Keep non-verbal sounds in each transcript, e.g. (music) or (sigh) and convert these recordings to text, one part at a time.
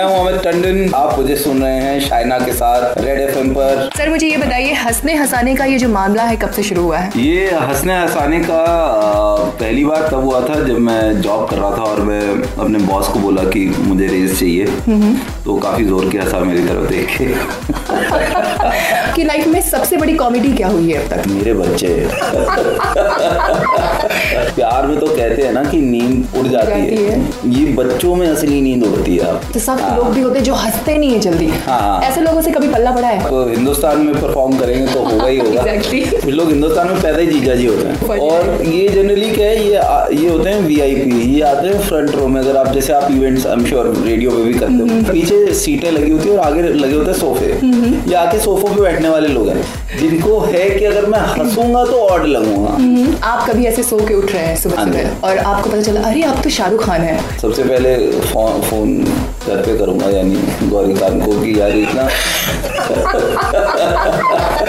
मैं हूँ अमित टंडन। आप मुझे सुन रहे हैं शाइना के साथ रेड एफ़ पर। सर मुझे ये बताइए हंसने हंसाने का ये जो मामला है कब से शुरू हुआ है? ये हंसने हंसाने का पहली बार तब हुआ था जब मैं जॉब कर रहा था और मैं अपने बॉस को बोला कि मुझे रेस चाहिए। तो काफ़ी ज़ोर के हंसा मेरी तरफ़ देख के। (laughs) कि लाइफ में सबसे बड़ी कॉमेडी क्या हुई है अब तक? मेरे बच्चे। (laughs) प्यार में तो कहते हैं ना कि नींद उड़ जाती, है।, है। ये बच्चों में असली नींद उड़ती है। तो सब हाँ। लोग भी होते जो हँसते नहीं है जल्दी। हाँ। ऐसे लोगों से कभी पल्ला पड़ा है? तो हिंदुस्तान में परफॉर्म करेंगे तो होगा ही होगा। (laughs) Exactly. लोग हिंदुस्तान में पैदा ही जीजा जी होते हैं। और ये जनरली क्या है ये आ- ये होते हैं वीआईपी ये आते हैं फ्रंट रो में अगर आप जैसे आप events I am sure radio पे भी करते हो। पीछे सीटें लगी होती है और आगे लगे होते हैं सोफे ये आके सोफों पे बैठने वाले लोग हैं। जिनको है कि अगर मैं हंसूँगा तो ऑड लगूँगा। हम्म, आप कभी ऐसे सो के उठ रहे हैं सुबह हाँ सुबह और आपको पता चला अरे आप तो शाहरुख खान है। सबसे पहले फ़ोन फ़ोन घर पे करूँगा यानी गौरी खान को कि यार इतना। (laughs)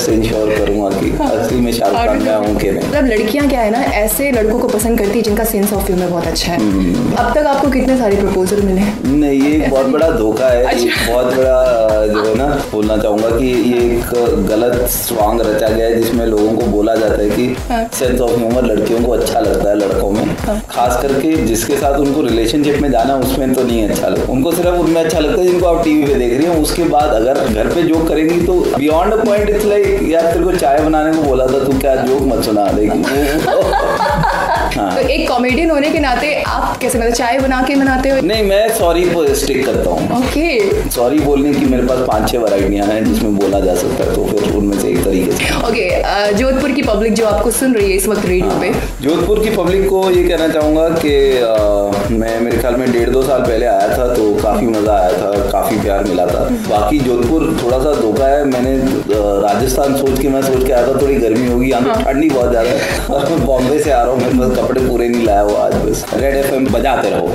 जस्ट इंश्योर करूँगा कि असली में शाहरुख खान मैं हूँ कि नहीं मतलब लड़कियाँ क्या है ना ऐसे लड़कों को पसंद करती है जिनका सेंस ऑफ़ ह्यूमर बहुत अच्छा है हम्म। अब तक आपको कितने सारे प्रपोजल मिले नहीं ये बहुत बड़ा धोखा है अच्छा। बहुत बड़ा जो है ना बोलना चाहूँगा कि ये एक गलत स्वांग रचा गया है जिसमें लोगों को बोला जाता है कि हाँ। सेंस ऑफ़ ह्यूमर लड़कियों को अच्छा लगता है लड़कों में। खास करके जिसके साथ उनको रिलेशनशिप में जाना उसमें तो नहीं अच्छा लगता उनको सिर्फ़ उनमें अच्छा लगता है जिनको आप टीवी पे देख रही हो। उसके बाद अगर घर पे जोक करेंगी तो beyond a point it's like यार तेरे को चाय बनाने को बोला था तू क्या जोक मत सुना देगी (laughs) हाँ। तो एक कॉमेडियन होने के नाते आप कैसे मतलब चाय बना के बनाते हो? नहीं मैं सॉरी पर स्टिक करता हूँ। ओके सॉरी बोलने की मेरे पास पाँच छह वैरायटियाँ हैं जिसमें बोला जा सकता है तो फिर उनमें से एक तरीके से। ओके जोधपुर की पब्लिक जो आपको सुन रही है इस वक्त रेडियो पे। जोधपुर की पब्लिक को ये कहना चाहूँगा कि मैं मेरे ख्याल में डेढ़ दो साल पहले आया था तो काफ़ी मज़ा आया था काफ़ी प्यार मिला था। बाकी जोधपुर थोड़ा सा धोखा है मैंने राजस्थान सोच के मैं सोच के आया था थोड़ी गर्मी होगी यहाँ तो ठंडी बहुत ज़्यादा है। और (laughs) मैं बॉम्बे से आ रहा हूँ मेरे पास कपड़े पूरे नहीं लाया हुआ आज बस। रेड एफएम बजाते रहो।